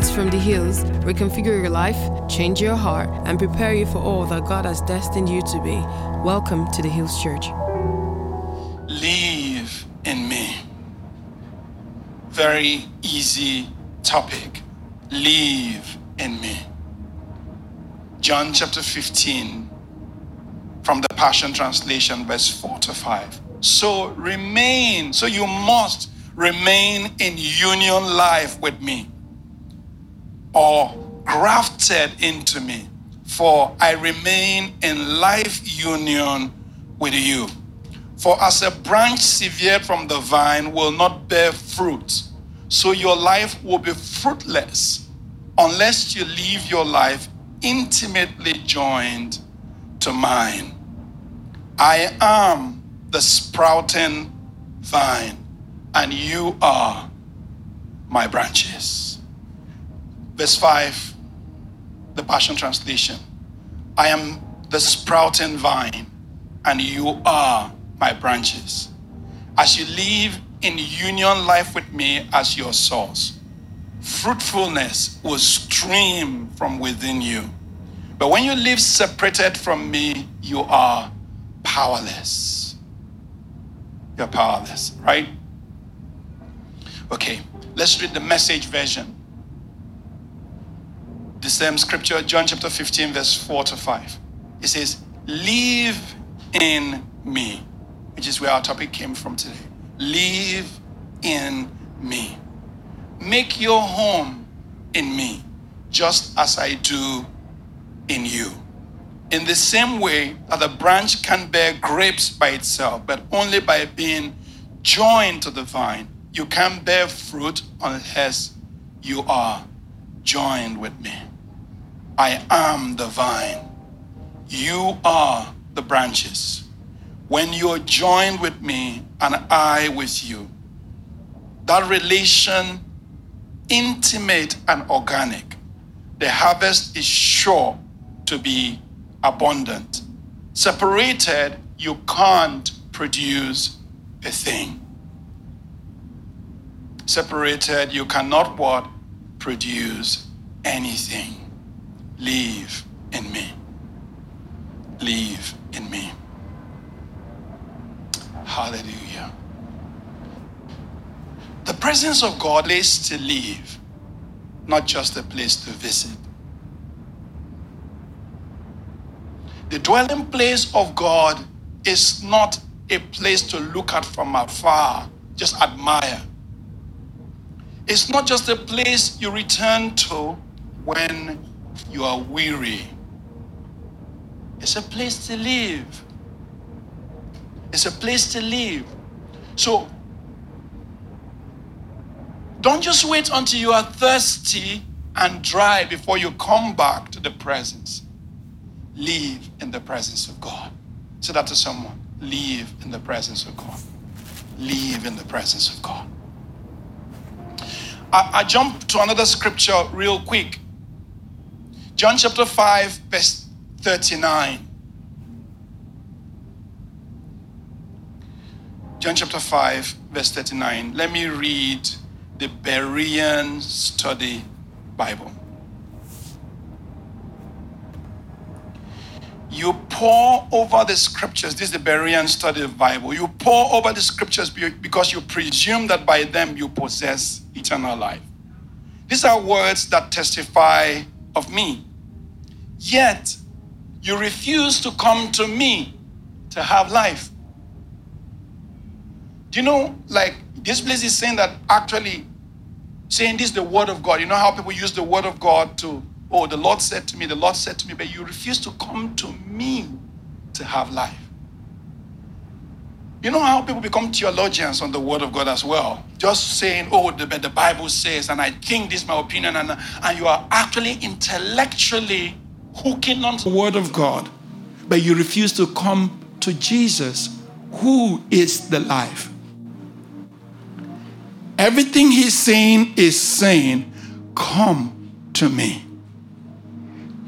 Words from the hills reconfigure your life, change your heart, and prepare you for all that God has destined you to be. Welcome to the Hills Church. Live in me. Very easy topic. Live in me. John chapter 15, from the Passion Translation, verse 4 to 5. So remain, so you must remain in union life with me or grafted into me, for I remain in life union with you. For as a branch severed from the vine will not bear fruit, so your life will be fruitless unless you live your life intimately joined to mine. I am the sprouting vine, and you are my branches. Verse 5, the Passion Translation I am the sprouting vine, and you are my branches. As you live in union life with me as your source, fruitfulness will stream from within you. But when you live separated from me, you are powerless. You're powerless, right? Okay, let's read the message version. The same scripture, John chapter 15, verse 4 to 5. It says, Live in me, which is where our topic came from today. Live in me. Make your home in me, just as I do in you. In the same way that the branch can bear grapes by itself, but only by being joined to the vine. You can't bear fruit unless you are joined with me. I am the vine. You are the branches. When you're joined with me and I with you, that relation intimate and organic, the harvest is sure to be abundant. Separated, you can't produce a thing. Separated, you cannot what? Produce anything. Live in me. Live in me. Hallelujah. The presence of God is to live, not just a place to visit. The dwelling place of God is not a place to look at from afar, just admire. It's not just a place you return to when you are weary. It's a place to live. It's a place to live. So don't just wait until you are thirsty and dry before you come back to the presence. Live in the presence of God. Say that to someone. Live in the presence of God. Live in the presence of God. I, I jump to another scripture real quick. John chapter 5, verse 39. John chapter 5, verse 39. Let me read the Berean Study Bible. You pore over the scriptures. This is the Berean Study Bible. You pore over the scriptures because you presume that by them you possess eternal life. These are words that testify of me. Yet you refuse to come to me to have life. Do you know, like, this place is saying that actually saying this is the word of God. You know how people use the word of God to, oh, the Lord said to me, the Lord said to me, but you refuse to come to me to have life. You know how people become theologians on the word of God as well? Just saying, oh, the, the Bible says, and I think this is my opinion, and, and you are actually intellectually hooking on the word of God, but you refuse to come to Jesus, who is the life. Everything he's saying is saying, Come to me.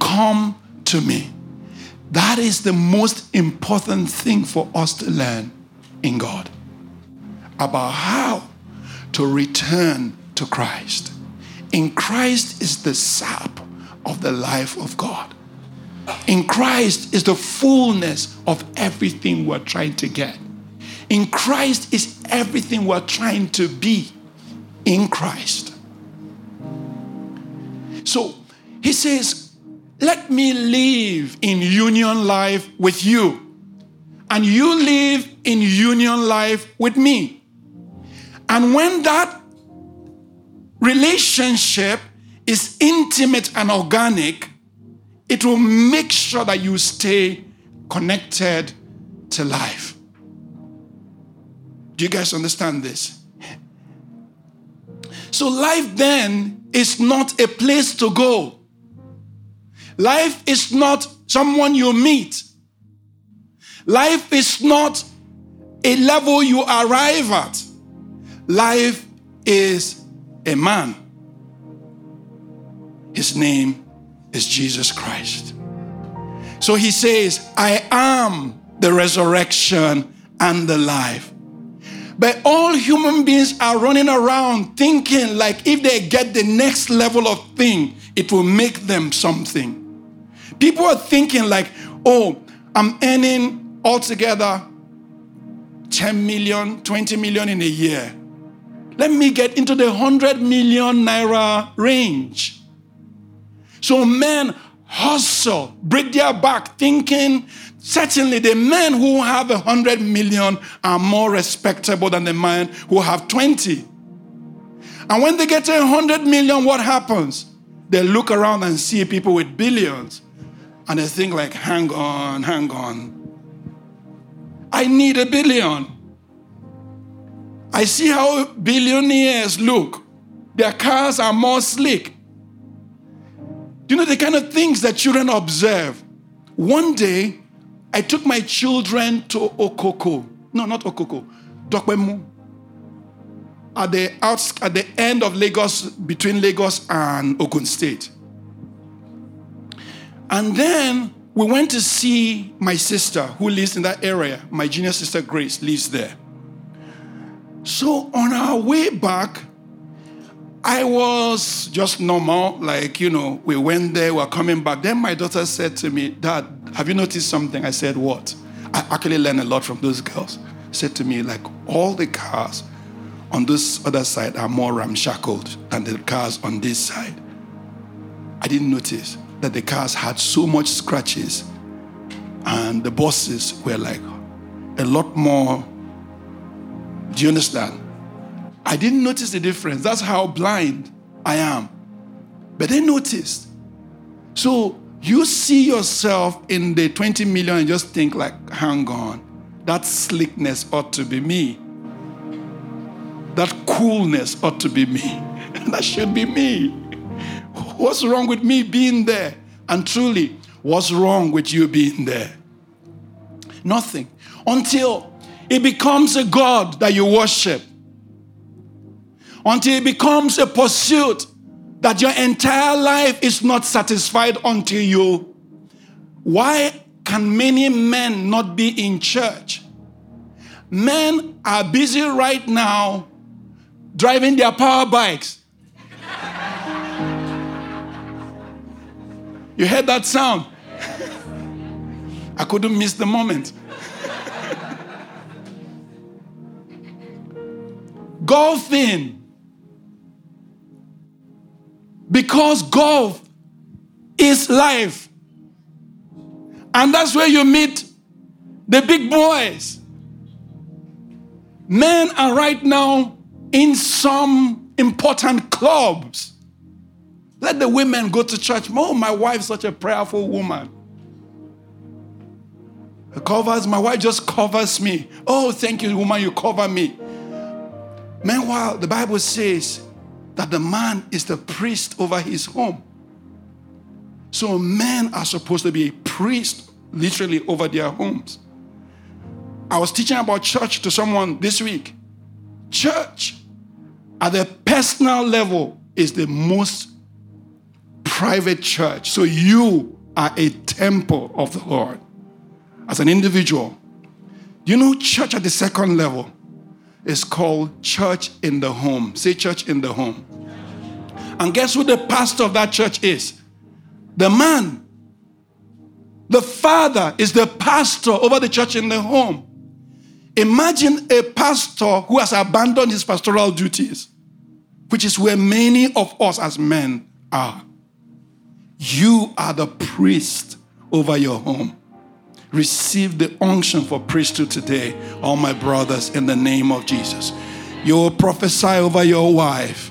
Come to me. That is the most important thing for us to learn in God about how to return to Christ. In Christ is the sap of the life of God. In Christ is the fullness of everything we're trying to get. In Christ is everything we're trying to be. In Christ. So he says, Let me live in union life with you, and you live in union life with me. And when that relationship is intimate and organic, it will make sure that you stay connected to life. Do you guys understand this? So, life then is not a place to go. Life is not someone you meet. Life is not a level you arrive at. Life is a man. His name is Jesus Christ. So he says, I am the resurrection and the life. But all human beings are running around thinking like if they get the next level of thing, it will make them something. People are thinking like, oh, I'm earning altogether 10 million, 20 million in a year. Let me get into the 100 million naira range. So men hustle, break their back, thinking certainly the men who have a hundred million are more respectable than the men who have 20. And when they get a hundred million, what happens? They look around and see people with billions. And they think like, hang on, hang on. I need a billion. I see how billionaires look. Their cars are more slick. You know the kind of things that children observe. One day, I took my children to Okoko. No, not Okoko. Dopemu. At the outs, at the end of Lagos, between Lagos and Ogun State. And then we went to see my sister who lives in that area. My junior sister Grace lives there. So on our way back, I was just normal, like, you know, we went there, we are coming back. Then my daughter said to me, Dad, have you noticed something? I said, What? I actually learned a lot from those girls. Said to me, like, all the cars on this other side are more ramshackled than the cars on this side. I didn't notice that the cars had so much scratches and the bosses were like a lot more. Do you understand? I didn't notice the difference. That's how blind I am. But they noticed. So you see yourself in the 20 million and just think like, hang on, that slickness ought to be me. That coolness ought to be me. that should be me. What's wrong with me being there? And truly, what's wrong with you being there? Nothing. Until it becomes a God that you worship until it becomes a pursuit that your entire life is not satisfied until you. Why can many men not be in church? Men are busy right now driving their power bikes. you heard that sound? I couldn't miss the moment. Golfing because golf is life. And that's where you meet the big boys. Men are right now in some important clubs. Let the women go to church. Oh, my wife's such a prayerful woman. Her covers, my wife just covers me. Oh, thank you, woman, you cover me. Meanwhile, the Bible says that the man is the priest over his home. So men are supposed to be a priest literally over their homes. I was teaching about church to someone this week. Church at the personal level is the most private church. So you are a temple of the Lord as an individual. You know, church at the second level is called church in the home. Say church in the home. And guess who the pastor of that church is? The man. The father is the pastor over the church in the home. Imagine a pastor who has abandoned his pastoral duties, which is where many of us as men are. You are the priest over your home. Receive the unction for priesthood today, all my brothers, in the name of Jesus. You will prophesy over your wife.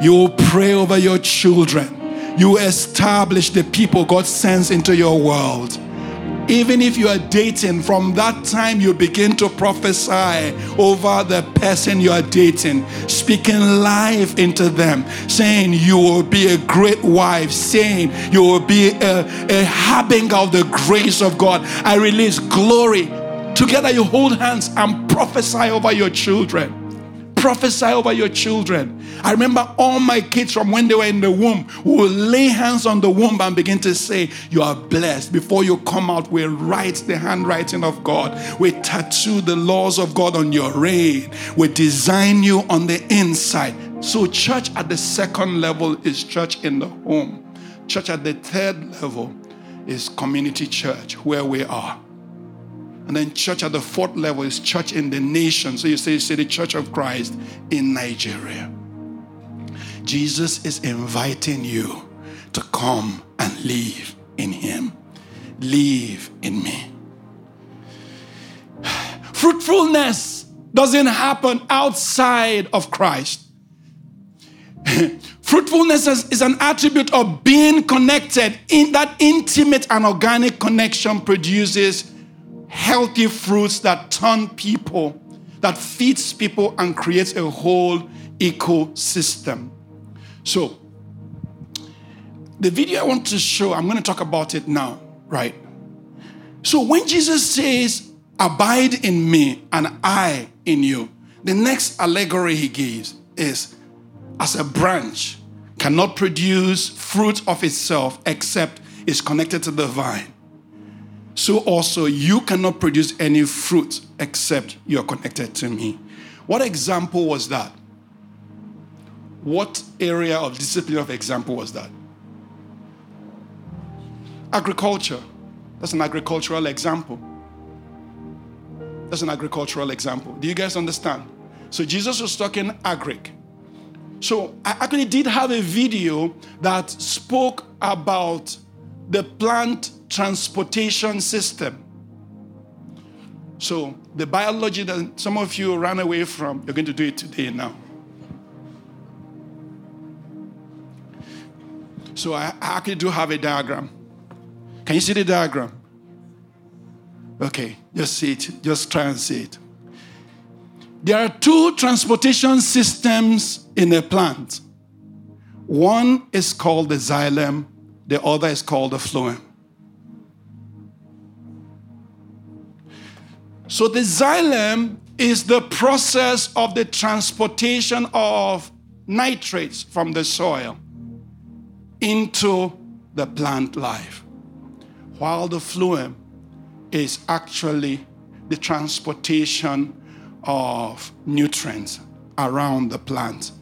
You will pray over your children. You establish the people God sends into your world. Even if you are dating, from that time you begin to prophesy over the person you are dating, speaking life into them, saying you will be a great wife, saying you will be a, a harbinger of the grace of God. I release glory. Together you hold hands and prophesy over your children prophesy over your children. I remember all my kids from when they were in the womb will lay hands on the womb and begin to say, You are blessed. Before you come out, we write the handwriting of God. We tattoo the laws of God on your reign. We design you on the inside. So, church at the second level is church in the home. Church at the third level is community church, where we are. And then church at the fourth level is church in the nation. So you say, you say the church of Christ in Nigeria. Jesus is inviting you to come and live in him. Live in me. Fruitfulness doesn't happen outside of Christ. Fruitfulness is, an attribute of being connected. In that intimate and organic connection produces healthy fruits that turn people, that feeds people and creates a whole ecosystem. So, the video I want to show, I'm going to talk about it now, right? So, when Jesus says, Abide in me and I in you, the next allegory he gives is as a branch cannot produce fruit of itself except it's connected to the vine so also you cannot produce any fruit except you're connected to me. What example was that? What area of discipline of example was that? Agriculture. That's an agricultural example. That's an agricultural example. Do you guys understand? So Jesus was talking agric. So I actually did have a video that spoke about the plant transportation system. So, the biology that some of you ran away from, you're going to do it today now. So, I, actually do have a diagram. Can you see the diagram? Okay, just see it. Just try and see it. There are two transportation systems in a plant. One is called the xylem, the other is called the phloem. So the xylem is the process of the transportation of nitrates from the soil into the plant life, while the phloem is actually the transportation of nutrients around the plant.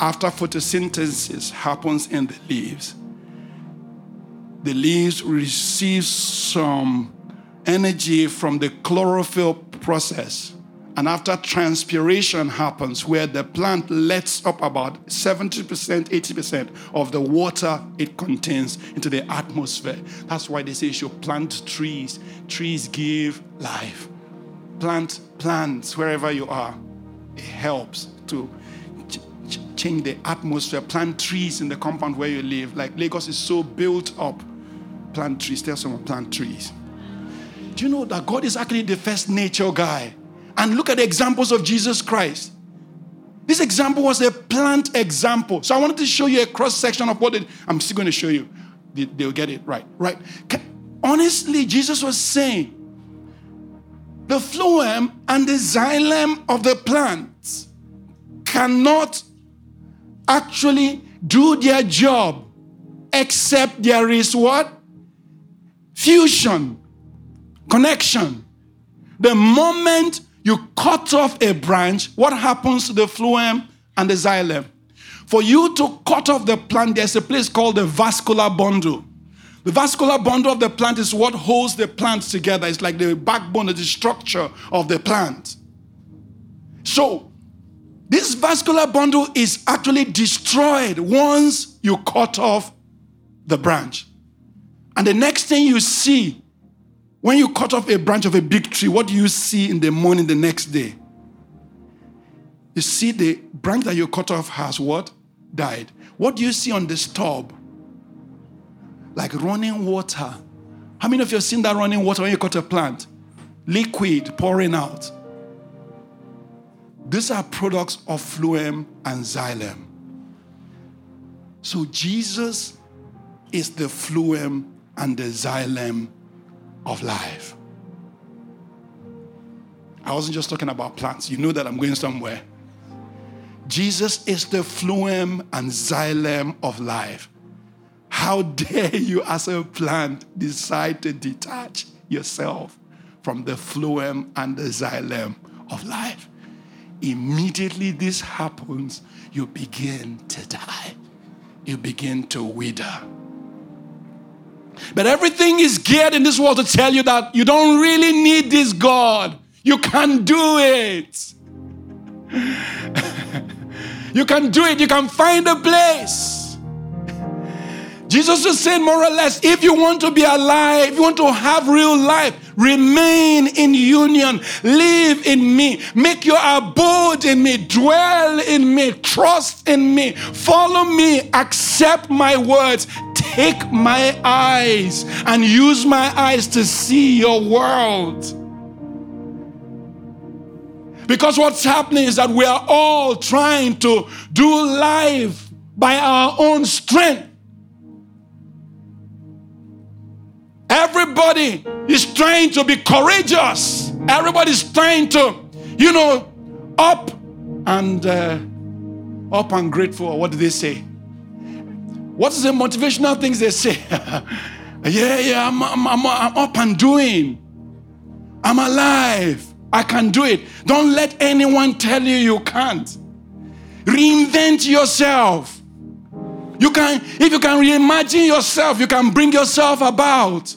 After photosynthesis happens in the leaves, the leaves receive some energy from the chlorophyll process. And after transpiration happens, where the plant lets up about 70%, 80% of the water it contains into the atmosphere. That's why they say you should plant trees. Trees give life. Plant plants wherever you are. It helps to ch- ch- change the atmosphere. Plant trees in the compound where you live. Like Lagos is so built up. Plant trees. Tell someone, plant trees. Do you know that God is actually the first nature guy? And look at the examples of Jesus Christ. This example was a plant example. So I wanted to show you a cross section of what it, I'm still going to show you. They, will get it right. Right. Honestly, Jesus was saying the phloem and the xylem of the plants cannot actually do their job except there is what? Fusion connection. The moment you cut off a branch, what happens to the phloem and the xylem? For you to cut off the plant, there's a place called the vascular bundle. The vascular bundle of the plant is what holds the plant together. It's like the backbone, of the structure of the plant. So, this vascular bundle is actually destroyed once you cut off the branch. And the next thing you see when you cut off a branch of a big tree, what do you see in the morning the next day? You see the branch that you cut off has what? Died. What do you see on the stub? Like running water. How many of you have seen that running water when you cut a plant? Liquid pouring out. These are products of phloem and xylem. So Jesus is the phloem and the xylem of life. I wasn't just talking about plants. You know that I'm going somewhere. Jesus is the phloem and xylem of life. How dare you, as a plant, decide to detach yourself from the phloem and the xylem of life? Immediately this happens, you begin to die. You begin to wither. But everything is geared in this world to tell you that you don't really need this God. You can do it. you can do it. You can find a place. Jesus is saying, more or less, if you want to be alive, if you want to have real life, remain in union, live in me, make your abode in me, dwell in me, trust in me, follow me, accept my words, take my eyes and use my eyes to see your world. Because what's happening is that we are all trying to do life by our own strength. Everybody is trying to be courageous. Everybody's trying to, you know, up and uh, up and grateful. What do they say? What is the motivational things they say? yeah, yeah, I'm, I'm, I'm, I'm up and doing. I'm alive. I can do it. Don't let anyone tell you you can't. Reinvent yourself. You can, if you can reimagine yourself, you can bring yourself about.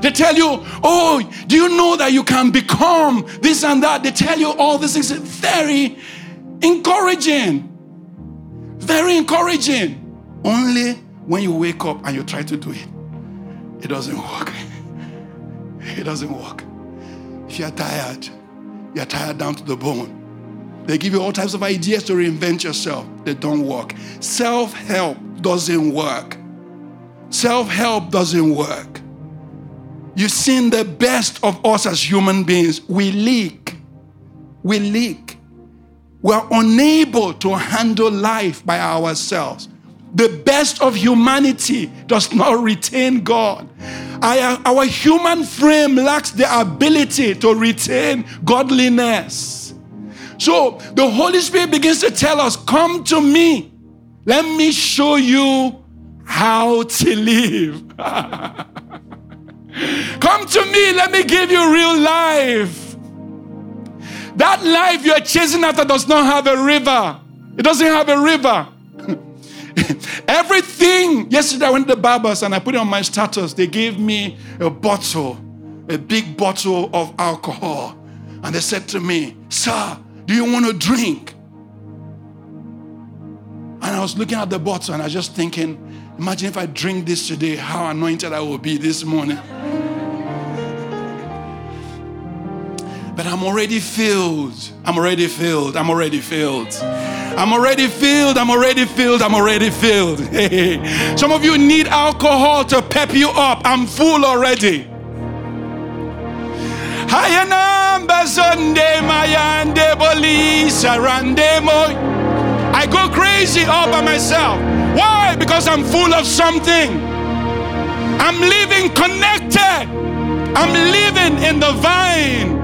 They tell you, oh, do you know that you can become this and that? They tell you all these things. Very encouraging. Very encouraging. Only when you wake up and you try to do it, it doesn't work. It doesn't work. If you're tired, you're tired down to the bone. They give you all types of ideas to reinvent yourself. They don't work. Self help doesn't work. Self help doesn't work. You've seen the best of us as human beings. We leak. We leak. We're unable to handle life by ourselves. The best of humanity does not retain God. Our, our human frame lacks the ability to retain godliness. So the Holy Spirit begins to tell us, Come to me. Let me show you how to live. Come to me, let me give you real life. That life you're chasing after does not have a river. It doesn't have a river. Everything. Yesterday I went to the barbers and I put it on my status. They gave me a bottle, a big bottle of alcohol. And they said to me, Sir, do you want to drink? And I was looking at the bottle and I was just thinking, imagine if I drink this today, how anointed I will be this morning. But I'm already filled. I'm already filled. I'm already filled. I'm already filled. I'm already filled. I'm already filled. Some of you need alcohol to pep you up. I'm full already. I go crazy all by myself. Why? Because I'm full of something. I'm living connected. I'm living in the vine.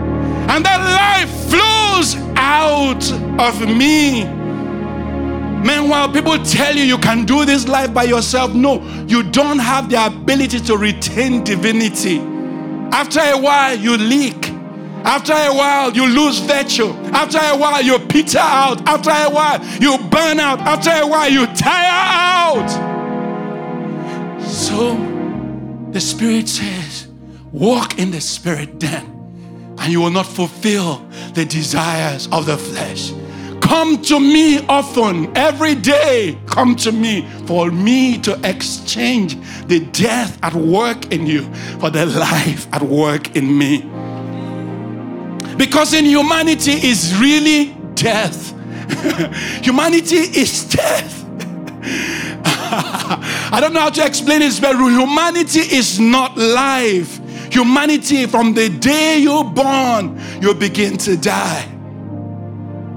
And that life flows out of me. Meanwhile, people tell you you can do this life by yourself. No, you don't have the ability to retain divinity. After a while, you leak After a while, you lose virtue. After a while, you peter out. After a while, you burn out. After a while, you tire out. So the Spirit says, Walk in the Spirit then, and you will not fulfill the desires of the flesh. Come to me often, every day. Come to me for me to exchange the death at work in you for the life at work in me. Because in humanity is really death. humanity is death. I don't know how to explain this, but humanity is not life. Humanity, from the day you're born, you begin to die.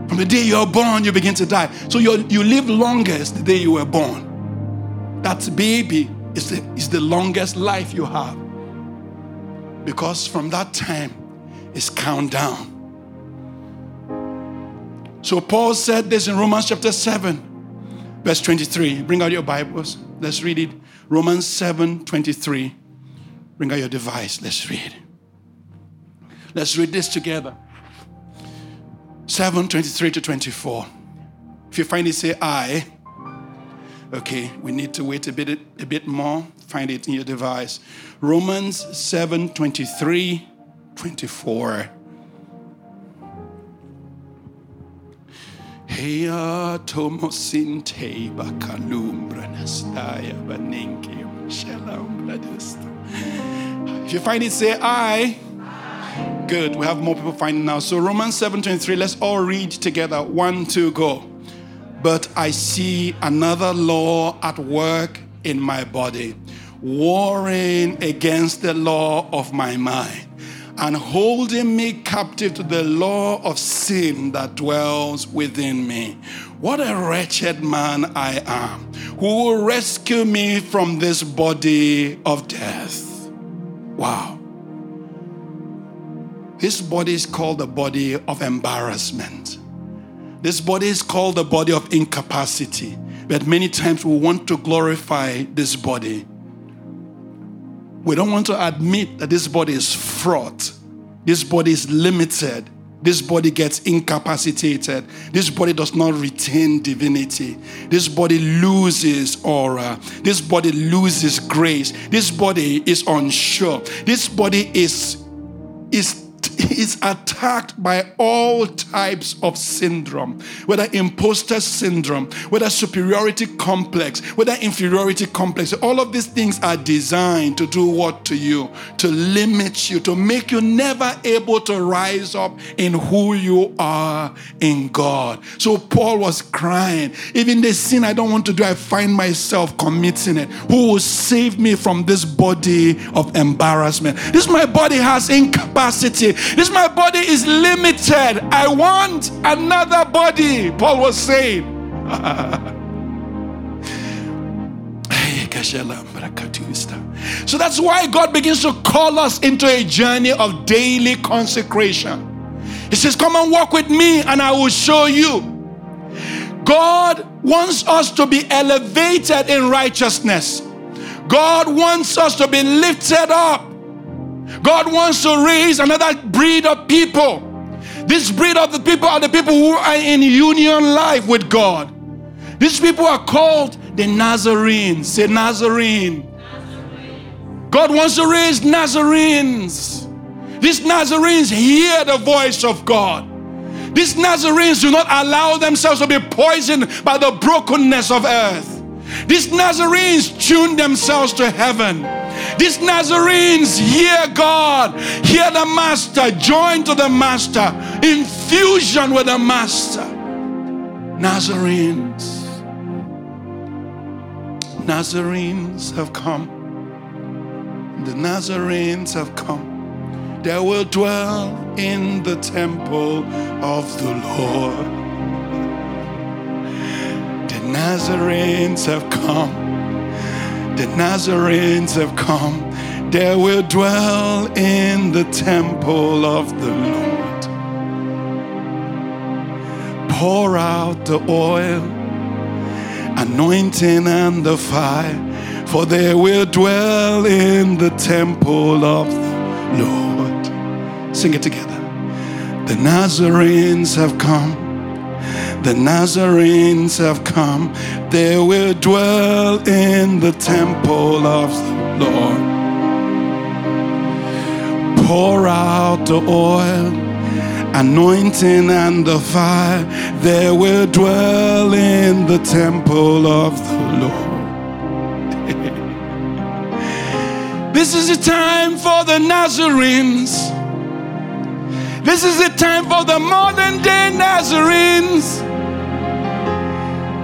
From the day you're born, you begin to die. So you you live longest the day you were born. That baby is the, is the longest life you have. Because from that time, it's countdown. So Paul said this in Romans chapter 7, verse 23. Bring out your Bibles. Let's read it. Romans 7 23. Bring out your device. Let's read. Let's read this together. 7 23 to 24. If you find it, say I. Okay, we need to wait a bit a bit more. Find it in your device. Romans 7 23 24. Baninki If you find it, say I. Good. We have more people finding now. So Romans 7:23. Let's all read together. One, two, go. But I see another law at work in my body, warring against the law of my mind and holding me captive to the law of sin that dwells within me. What a wretched man I am. Who will rescue me from this body of death? Wow. This body is called the body of embarrassment. This body is called the body of incapacity. But many times we want to glorify this body we don't want to admit that this body is fraught. This body is limited. This body gets incapacitated. This body does not retain divinity. This body loses aura. This body loses grace. This body is unsure. This body is, is is attacked by all types of syndrome, whether imposter syndrome, whether superiority complex, whether inferiority complex. All of these things are designed to do what to you? To limit you, to make you never able to rise up in who you are in God. So Paul was crying, even the sin I don't want to do, I find myself committing it. Who will save me from this body of embarrassment? This my body has incapacity. This my body is limited. I want another body, Paul was saying. so that's why God begins to call us into a journey of daily consecration. He says, Come and walk with me, and I will show you. God wants us to be elevated in righteousness. God wants us to be lifted up. God wants to raise another breed of people. This breed of the people are the people who are in union life with God. These people are called the Nazarenes. Say Nazarene. Nazarene. God wants to raise Nazarenes. These Nazarenes hear the voice of God. These Nazarenes do not allow themselves to be poisoned by the brokenness of earth. These Nazarenes tune themselves to heaven. These Nazarenes hear God, hear the Master, join to the Master, in fusion with the Master. Nazarenes. Nazarenes have come. The Nazarenes have come. They will dwell in the temple of the Lord. The Nazarenes have come. The Nazarenes have come. They will dwell in the temple of the Lord. Pour out the oil, anointing and the fire, for they will dwell in the temple of the Lord. Sing it together. The Nazarenes have come. The Nazarenes have come. They will dwell in the temple of the Lord. Pour out the oil, anointing, and the fire. They will dwell in the temple of the Lord. this is the time for the Nazarenes. This is the time for the modern day Nazarenes.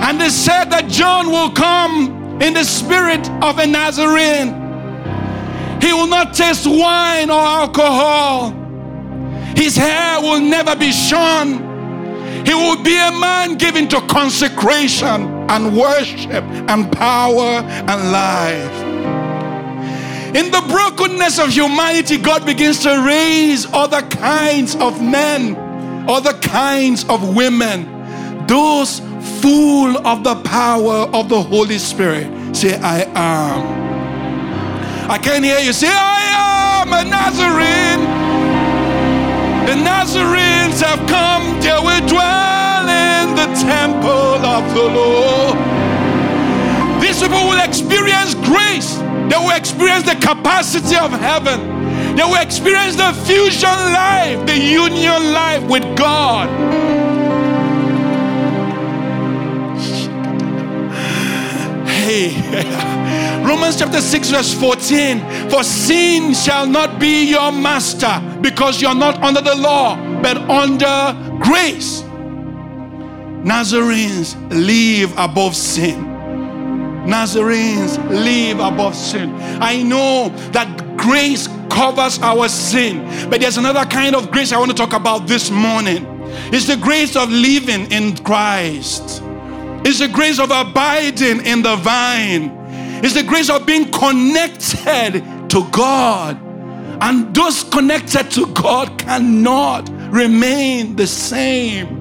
And they said that John will come in the spirit of a Nazarene. He will not taste wine or alcohol. His hair will never be shorn. He will be a man given to consecration and worship and power and life. In the brokenness of humanity, God begins to raise other kinds of men, other kinds of women, those full of the power of the Holy Spirit. Say, I am. I can hear you say, I am a Nazarene. The Nazarenes have come, they will dwell in the temple of the Lord. These people will experience grace they will experience the capacity of heaven. They will experience the fusion life, the union life with God. Romans chapter 6, verse 14. For sin shall not be your master because you're not under the law, but under grace. Nazarenes live above sin. Nazarenes live above sin. I know that grace covers our sin, but there's another kind of grace I want to talk about this morning. It's the grace of living in Christ. It's the grace of abiding in the vine. It's the grace of being connected to God. And those connected to God cannot remain the same.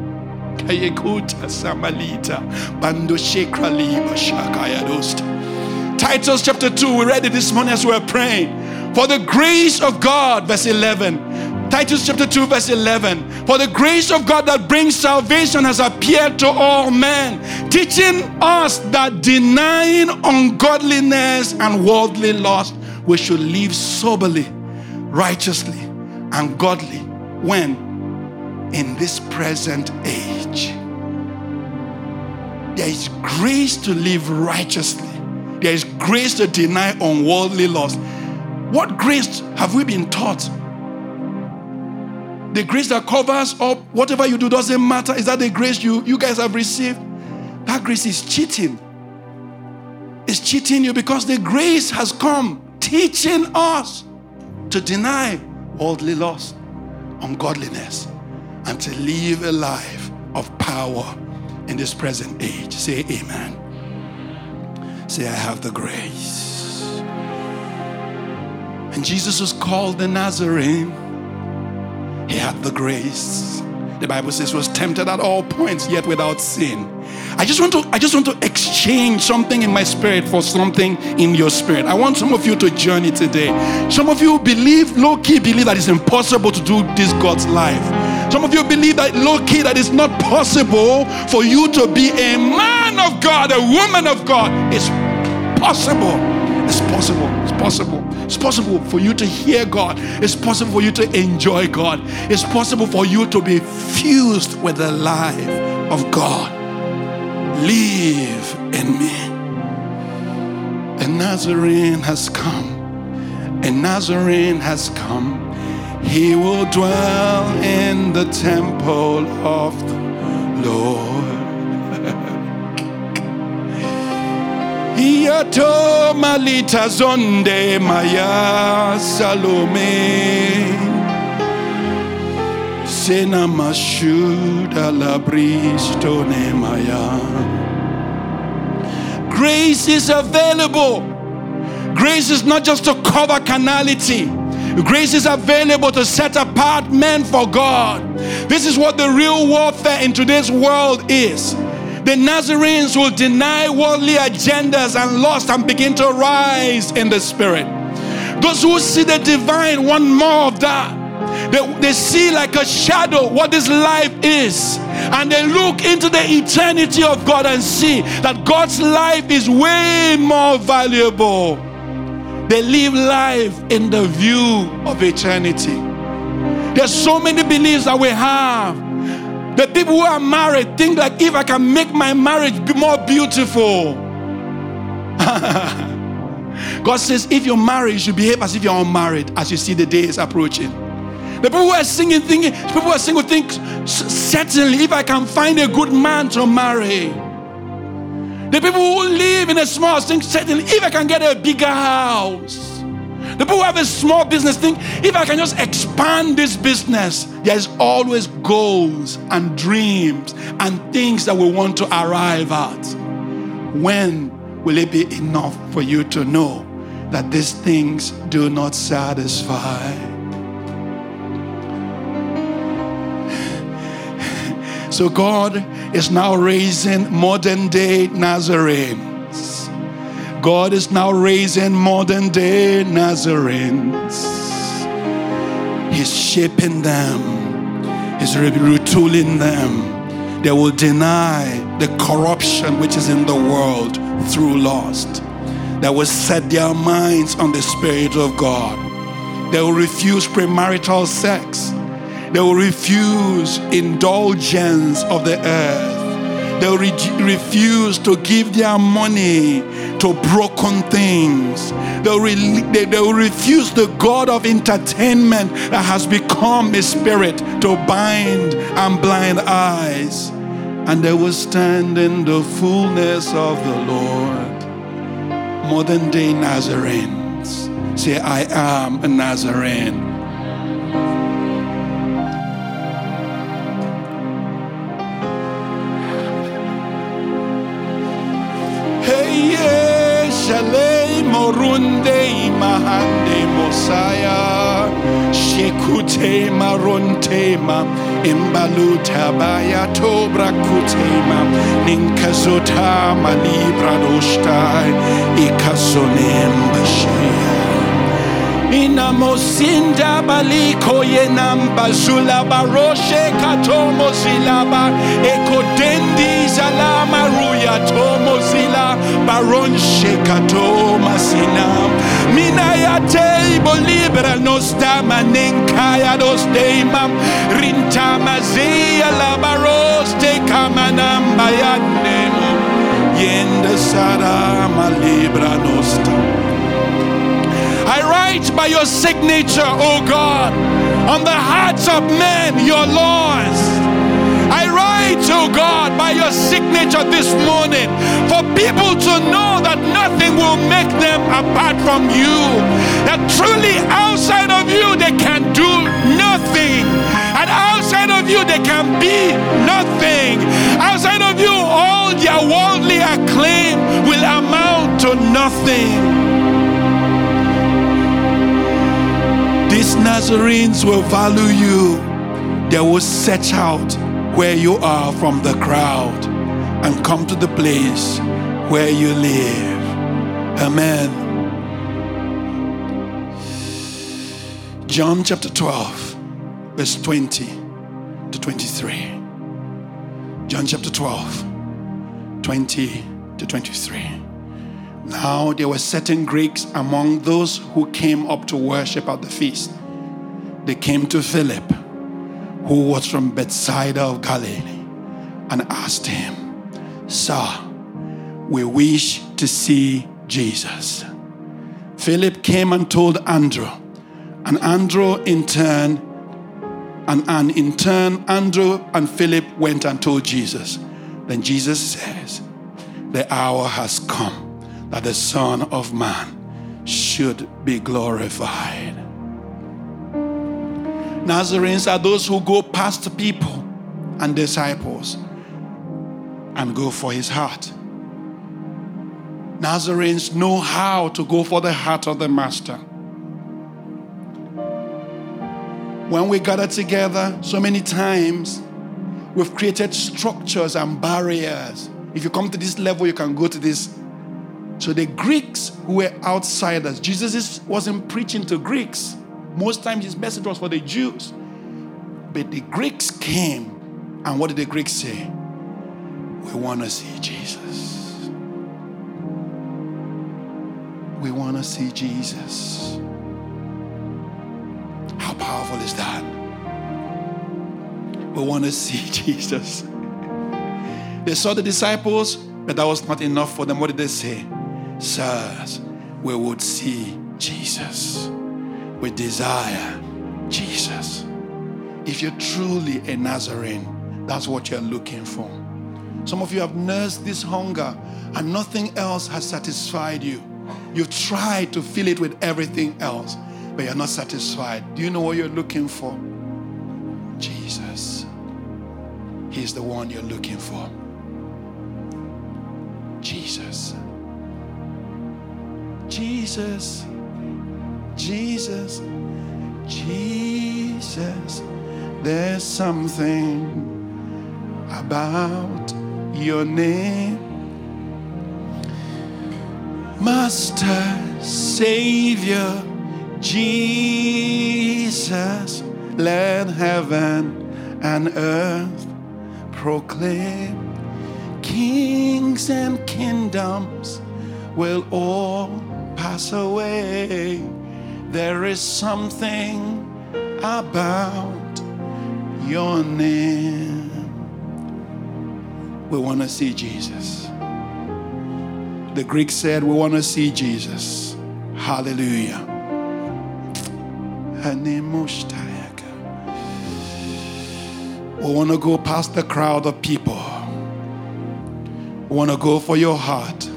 Titus chapter 2, we read it this morning as we were praying. For the grace of God, verse 11. Titus chapter 2, verse 11. For the grace of God that brings salvation has appeared to all men, teaching us that denying ungodliness and worldly lust, we should live soberly, righteously, and godly when in this present age. There is grace to live righteously. There is grace to deny unworldly lust. What grace have we been taught? The grace that covers up whatever you do doesn't matter. Is that the grace you, you guys have received? That grace is cheating. It's cheating you because the grace has come teaching us to deny worldly lust, ungodliness, and to live a life of power in this present age. Say amen. Say, I have the grace. And Jesus was called the Nazarene. He had the grace. The Bible says was tempted at all points, yet without sin. I just want to I just want to exchange something in my spirit for something in your spirit. I want some of you to journey today. Some of you believe, low-key believe that it's impossible to do this God's life. Some of you believe that low-key that it's not possible for you to be a man of God, a woman of God. It's possible. It's possible. It's possible. It's possible for you to hear God. It's possible for you to enjoy God. It's possible for you to be fused with the life of God. Live in me. A Nazarene has come. A Nazarene has come. He will dwell in the temple of the Lord. Iato malita zonde maya salome. Sena mashuda labristone maya. Grace is available. Grace is not just to cover carnality. Grace is available to set apart men for God. This is what the real warfare in today's world is. The Nazarenes will deny worldly agendas and lust and begin to rise in the spirit. Those who see the divine want more of that. They, they see like a shadow what this life is. And they look into the eternity of God and see that God's life is way more valuable. They live life in the view of eternity. There's so many beliefs that we have. The people who are married think like if I can make my marriage be more beautiful. God says, if you're married, you should behave as if you're unmarried as you see the day is approaching. The people who are singing, thinking, people who are single think, certainly, if I can find a good man to marry. The people who live in a small think, certainly, if I can get a bigger house. The people who have a small business think, if I can just expand this business, there's always goals and dreams and things that we want to arrive at. When will it be enough for you to know that these things do not satisfy? So God is now raising modern day Nazarenes. God is now raising modern day Nazarenes. He's shaping them, He's retooling them. They will deny the corruption which is in the world through lust. They will set their minds on the Spirit of God. They will refuse premarital sex. They will refuse indulgence of the earth. They will re- refuse to give their money to broken things. They will, re- they, they will refuse the God of entertainment that has become a spirit to bind and blind eyes. And they will stand in the fullness of the Lord. Modern day Nazarenes say, I am a Nazarene. Shalei morunde mahande mosaya shekute maruntema imbaluta baya tobra kutema ninkazota malibra dostai ikasonem bashia inamosinda baliko yenamba zulaba roshe katomo zilaba ekodendi zalama ruya tomo zila baron shekatoma sinam mina ya teibo libra nos dama nenkaya dos deimam rintama zia labaros te kamanam sarama libra nostam I write by your signature, O God, on the hearts of men your laws. I write, O God, by your signature this morning for people to know that nothing will make them apart from you. That truly outside of you they can do nothing. And outside of you they can be nothing. Outside of you, all their worldly acclaim will amount to nothing. These Nazarenes will value you. They will search out where you are from the crowd and come to the place where you live. Amen. John chapter 12, verse 20 to 23. John chapter 12, 20 to 23. Now there were certain Greeks among those who came up to worship at the feast. They came to Philip, who was from Bethsaida of Galilee, and asked him, Sir, we wish to see Jesus. Philip came and told Andrew, and Andrew in turn, and, and in turn, Andrew and Philip went and told Jesus. Then Jesus says, The hour has come that the Son of Man should be glorified. Nazarenes are those who go past people and disciples and go for his heart. Nazarenes know how to go for the heart of the Master. When we gather together, so many times we've created structures and barriers. If you come to this level, you can go to this so the Greeks who were outsiders, Jesus wasn't preaching to Greeks. Most times his message was for the Jews. But the Greeks came, and what did the Greeks say? We want to see Jesus. We want to see Jesus. How powerful is that? We want to see Jesus. They saw the disciples, but that was not enough for them. What did they say? Sirs, we would see Jesus. We desire Jesus. If you're truly a Nazarene, that's what you're looking for. Some of you have nursed this hunger and nothing else has satisfied you. You've tried to fill it with everything else, but you're not satisfied. Do you know what you're looking for? Jesus. He's the one you're looking for. Jesus. Jesus. Jesus. Jesus. There's something about your name. Master, Savior, Jesus, let heaven and earth proclaim. Kings and kingdoms will all pass away. There is something about your name. We want to see Jesus. The Greek said, We want to see Jesus. Hallelujah. We want to go past the crowd of people. We want to go for your heart.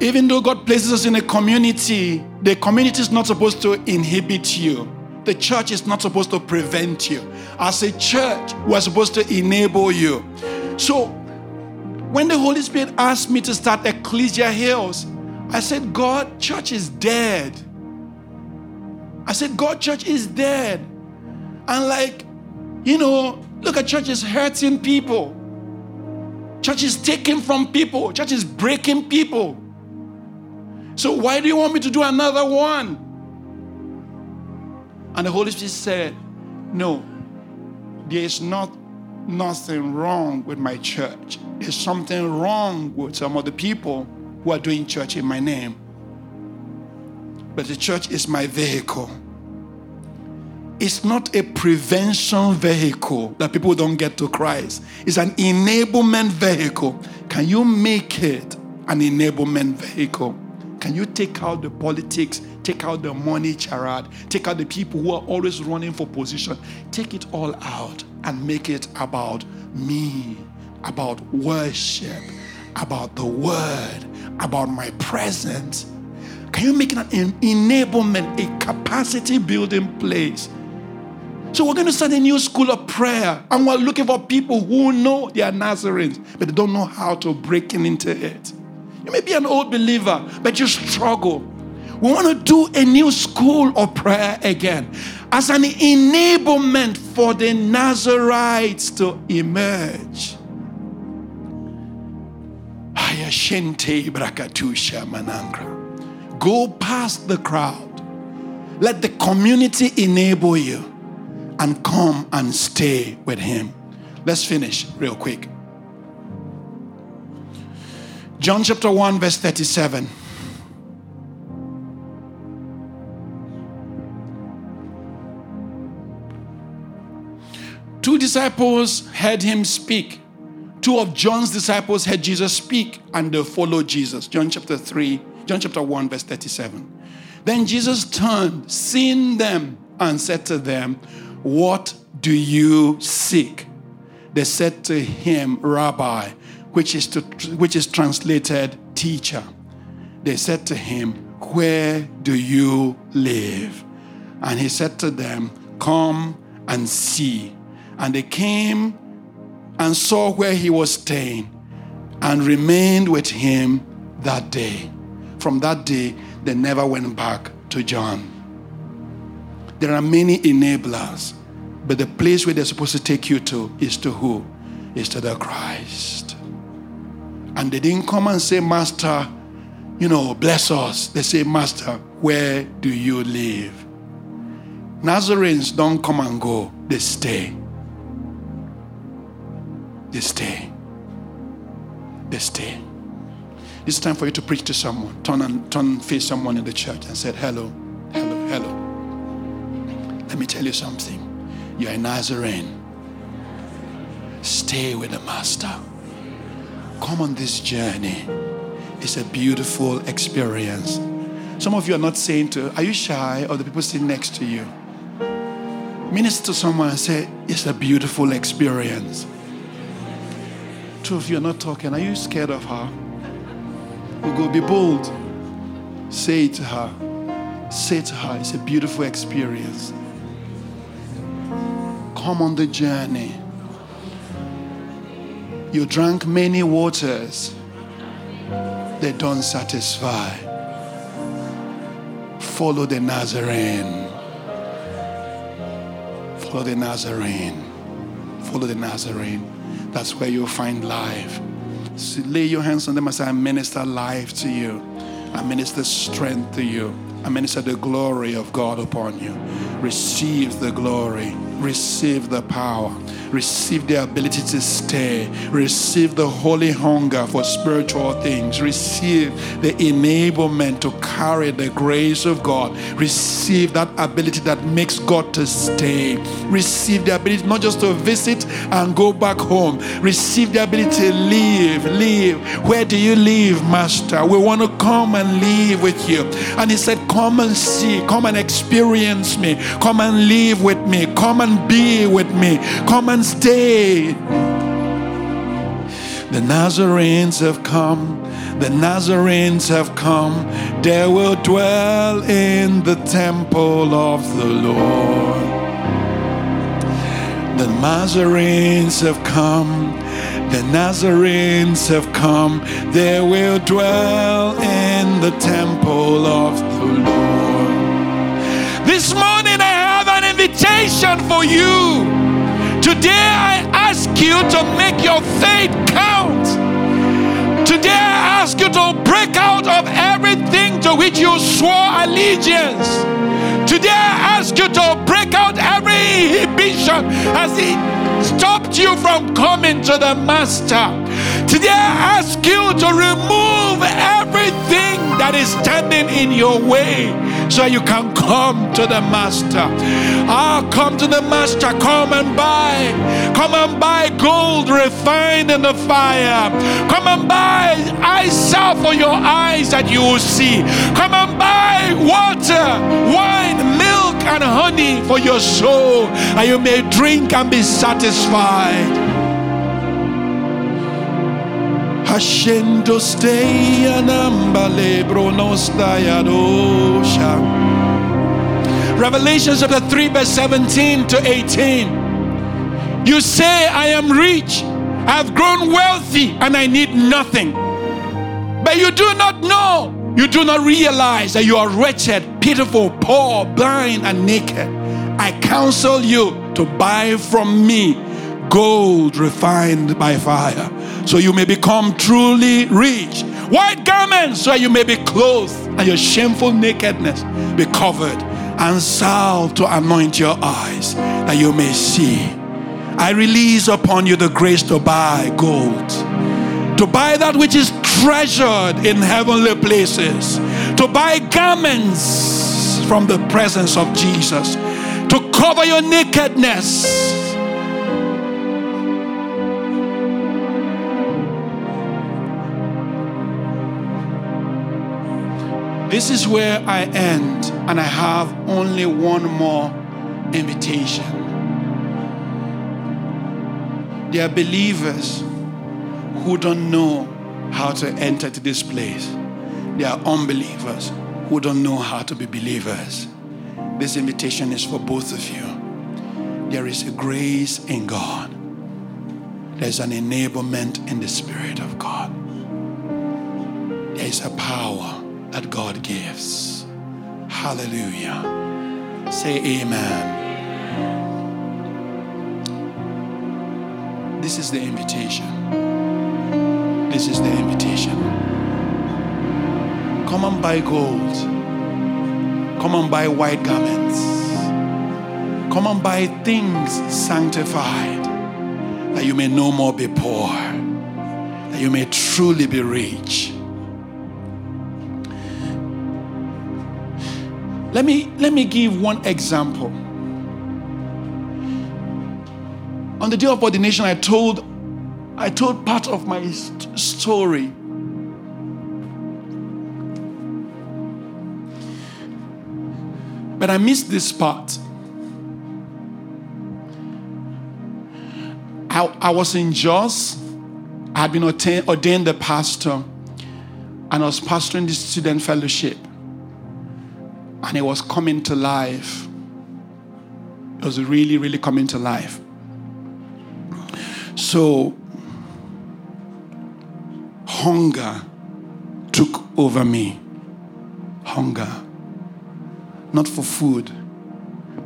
Even though God places us in a community, the community is not supposed to inhibit you. The church is not supposed to prevent you. As a church, we're supposed to enable you. So, when the Holy Spirit asked me to start Ecclesia Hills, I said, God, church is dead. I said, God, church is dead. And like, you know, look at church is hurting people. Church is taking from people. Church is breaking people. So why do you want me to do another one? And the Holy Spirit said, No, there is not nothing wrong with my church. There's something wrong with some of the people who are doing church in my name. But the church is my vehicle. It's not a prevention vehicle that people don't get to Christ. It's an enablement vehicle. Can you make it an enablement vehicle? Can you take out the politics, take out the money charade, take out the people who are always running for position, take it all out and make it about me, about worship, about the word, about my presence? Can you make it an enablement, a capacity building place so we're going to start a new school of prayer. And we're looking for people who know they are Nazarenes, but they don't know how to break into it. You may be an old believer, but you struggle. We want to do a new school of prayer again as an enablement for the Nazarites to emerge. Go past the crowd. Let the community enable you and come and stay with Him. Let's finish real quick. John chapter 1, verse 37. Two disciples heard him speak. Two of John's disciples heard Jesus speak and they followed Jesus. John chapter 3, John chapter 1, verse 37. Then Jesus turned, seeing them, and said to them, what do you seek? They said to him, Rabbi, which is, to, which is translated teacher. They said to him, Where do you live? And he said to them, Come and see. And they came and saw where he was staying and remained with him that day. From that day, they never went back to John. There are many enablers, but the place where they're supposed to take you to is to who? Is to the Christ. And they didn't come and say, Master, you know, bless us. They say, Master, where do you live? Nazarenes don't come and go, they stay. They stay. They stay. It's time for you to preach to someone. Turn and turn face someone in the church and said, Hello, hello, hello. Let me tell you something. You're a Nazarene. Stay with the Master. Come on this journey. It's a beautiful experience. Some of you are not saying to, are you shy? Or the people sitting next to you. Minister to someone and say, it's a beautiful experience. Two of you are not talking. Are you scared of her? We'll go be bold. Say to her. Say to her, it's a beautiful experience. Come on the journey. You drank many waters, they don't satisfy. Follow the Nazarene. Follow the Nazarene. Follow the Nazarene. That's where you'll find life. So lay your hands on them as I minister life to you. I minister strength to you. I minister the glory of God upon you. Receive the glory receive the power, receive the ability to stay, receive the holy hunger for spiritual things, receive the enablement to carry the grace of God, receive that ability that makes God to stay, receive the ability not just to visit and go back home, receive the ability to live, live. Where do you live, Master? We want to come and live with you. And He said, Come and see, come and experience me, come and live with me, come and be with me. Come and stay. The Nazarenes have come. The Nazarenes have come. They will dwell in the temple of the Lord. The Nazarenes have come. The Nazarenes have come. They will dwell in the temple of This morning I have an invitation for you. Today I ask you to make your faith count. Today I ask you to break out of everything to which you swore allegiance. Today I ask you to break out every inhibition as it stopped you from coming to the Master. Today I ask you to remove everything that is standing in your way so you can come to the Master. Ah, come to the Master. Come and buy. Come and buy gold refined in the fire. Come and buy eye salve for your eyes that you will see. Come and buy water, wine, milk, and honey for your soul, and you may drink and be satisfied. Hashendo stay anambale dosha. Revelation chapter 3, verse 17 to 18. You say, I am rich, I have grown wealthy, and I need nothing. But you do not know, you do not realize that you are wretched, pitiful, poor, blind, and naked. I counsel you to buy from me gold refined by fire, so you may become truly rich. White garments, so you may be clothed, and your shameful nakedness be covered, and salve to anoint your eyes, that you may see. I release upon you the grace to buy gold, to buy that which is treasured in heavenly places, to buy garments from the presence of Jesus, to cover your nakedness This is where I end, and I have only one more invitation. There are believers who don't know how to enter to this place. There are unbelievers who don't know how to be believers. This invitation is for both of you. There is a grace in God, there's an enablement in the Spirit of God, there is a power that God gives. Hallelujah. Say amen. This is the invitation. This is the invitation. Come and buy gold. Come and buy white garments. Come and buy things sanctified, that you may no more be poor, that you may truly be rich. Let me, let me give one example. On the day of ordination, I told, I told part of my st- story. But I missed this part. I, I was in Jos. I had been ordained, ordained the pastor, and I was pastoring the student fellowship and it was coming to life. It was really, really coming to life. So, hunger took over me. Hunger. Not for food,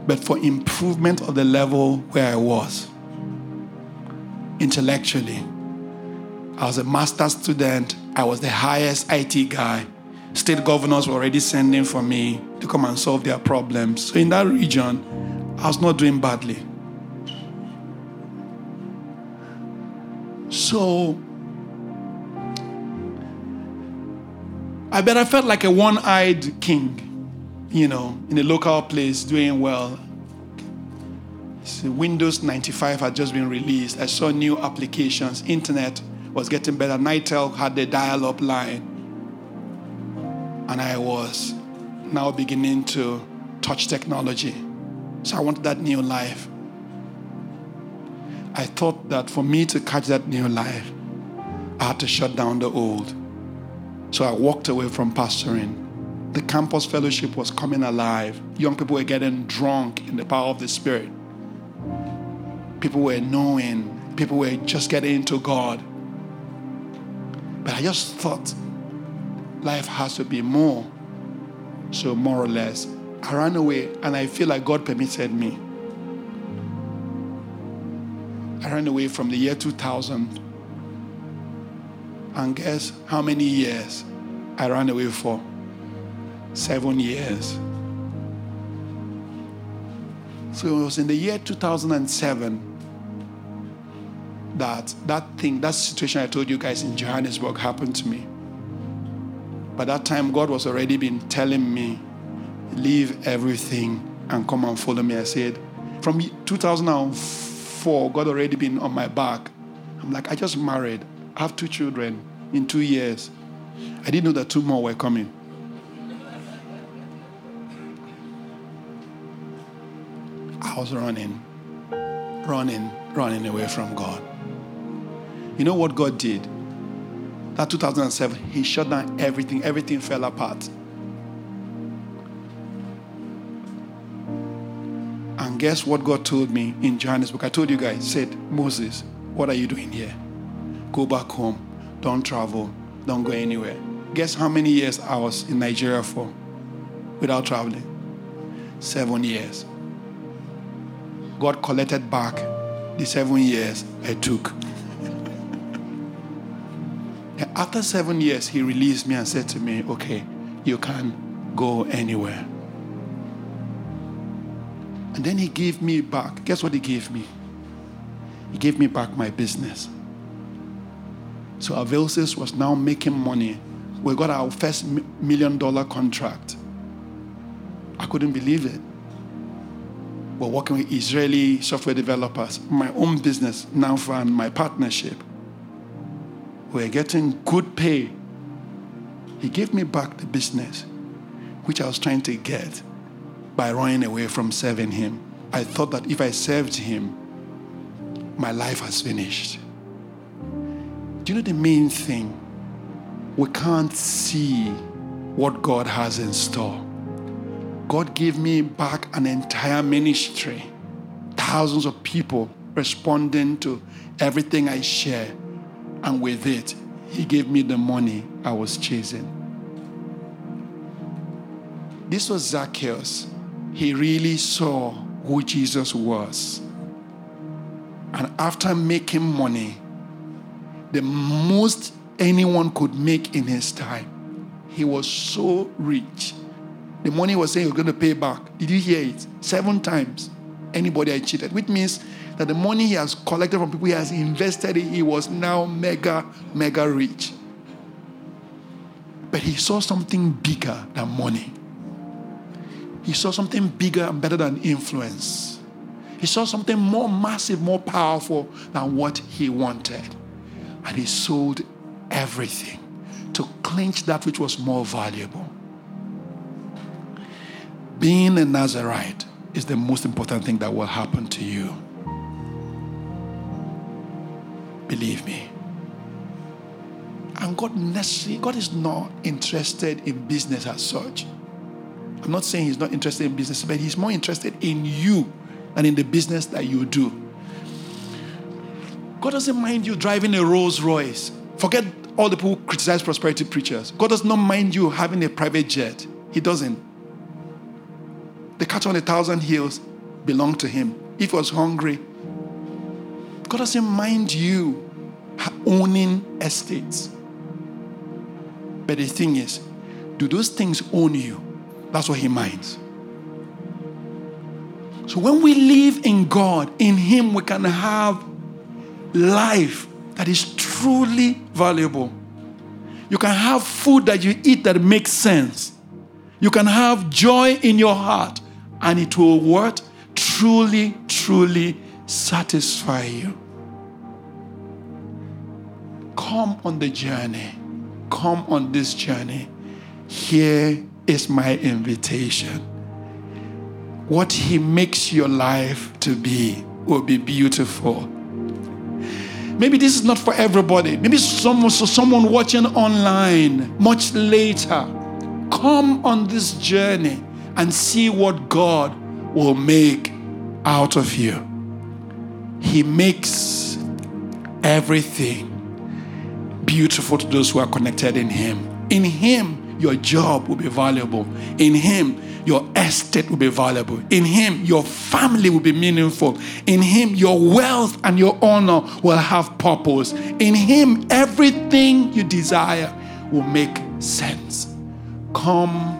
but for improvement of the level where I was. Intellectually. I was a master's student, I was the highest IT guy state governors were already sending for me come and solve their problems. So in that region, I was not doing badly. So I bet I felt like a one eyed king, you know, in a local place doing well. So Windows 95 had just been released. I saw new applications. Internet was getting better. Nitel had the dial up line and I was now beginning to touch technology. So I wanted that new life. I thought that for me to catch that new life, I had to shut down the old. So I walked away from pastoring. The campus fellowship was coming alive. Young people were getting drunk in the power of the Spirit. People were knowing, people were just getting into God. But I just thought life has to be more. So, more or less, I ran away and I feel like God permitted me. I ran away from the year 2000. And guess how many years I ran away for? Seven years. So it was in the year 2007 that that thing, that situation I told you guys in Johannesburg happened to me. By that time, God was already been telling me, leave everything and come and follow me. I said, from 2004, God already been on my back. I'm like, I just married. I have two children in two years. I didn't know that two more were coming. I was running, running, running away from God. You know what God did? That 2007, he shut down everything, everything fell apart. And guess what God told me in Johannesburg? I told you guys, said, Moses, what are you doing here? Go back home. Don't travel. Don't go anywhere. Guess how many years I was in Nigeria for without traveling? Seven years. God collected back the seven years I took. After seven years, he released me and said to me, Okay, you can go anywhere. And then he gave me back. Guess what he gave me? He gave me back my business. So Availsys was now making money. We got our first million dollar contract. I couldn't believe it. We're working with Israeli software developers. My own business, now for my partnership were getting good pay. He gave me back the business, which I was trying to get by running away from serving him. I thought that if I served him, my life has finished. Do you know the main thing? We can't see what God has in store. God gave me back an entire ministry, thousands of people responding to everything I share and with it, he gave me the money I was chasing. This was Zacchaeus. He really saw who Jesus was. And after making money, the most anyone could make in his time, he was so rich. The money was saying he was going to pay back. Did you hear it? Seven times. Anybody had cheated, which means that the money he has collected from people he has invested in, he was now mega, mega rich. But he saw something bigger than money. He saw something bigger and better than influence. He saw something more massive, more powerful than what he wanted. And he sold everything to clinch that which was more valuable. Being a Nazarite is the most important thing that will happen to you. Believe me. And God necessarily, God is not interested in business as such. I'm not saying He's not interested in business, but He's more interested in you and in the business that you do. God doesn't mind you driving a Rolls Royce. Forget all the people who criticize prosperity preachers. God does not mind you having a private jet. He doesn't. The cattle on a thousand hills belong to Him. If he was hungry, God doesn't mind you owning estates. But the thing is, do those things own you? That's what He minds. So when we live in God, in Him, we can have life that is truly valuable. You can have food that you eat that makes sense. You can have joy in your heart, and it will what? Truly, truly satisfy you. Come on the journey. Come on this journey. Here is my invitation what He makes your life to be will be beautiful. Maybe this is not for everybody. Maybe someone, so someone watching online much later. Come on this journey and see what God will make out of you. He makes everything beautiful to those who are connected in Him. In Him, your job will be valuable. In Him, your estate will be valuable. In Him, your family will be meaningful. In Him, your wealth and your honor will have purpose. In Him, everything you desire will make sense. Come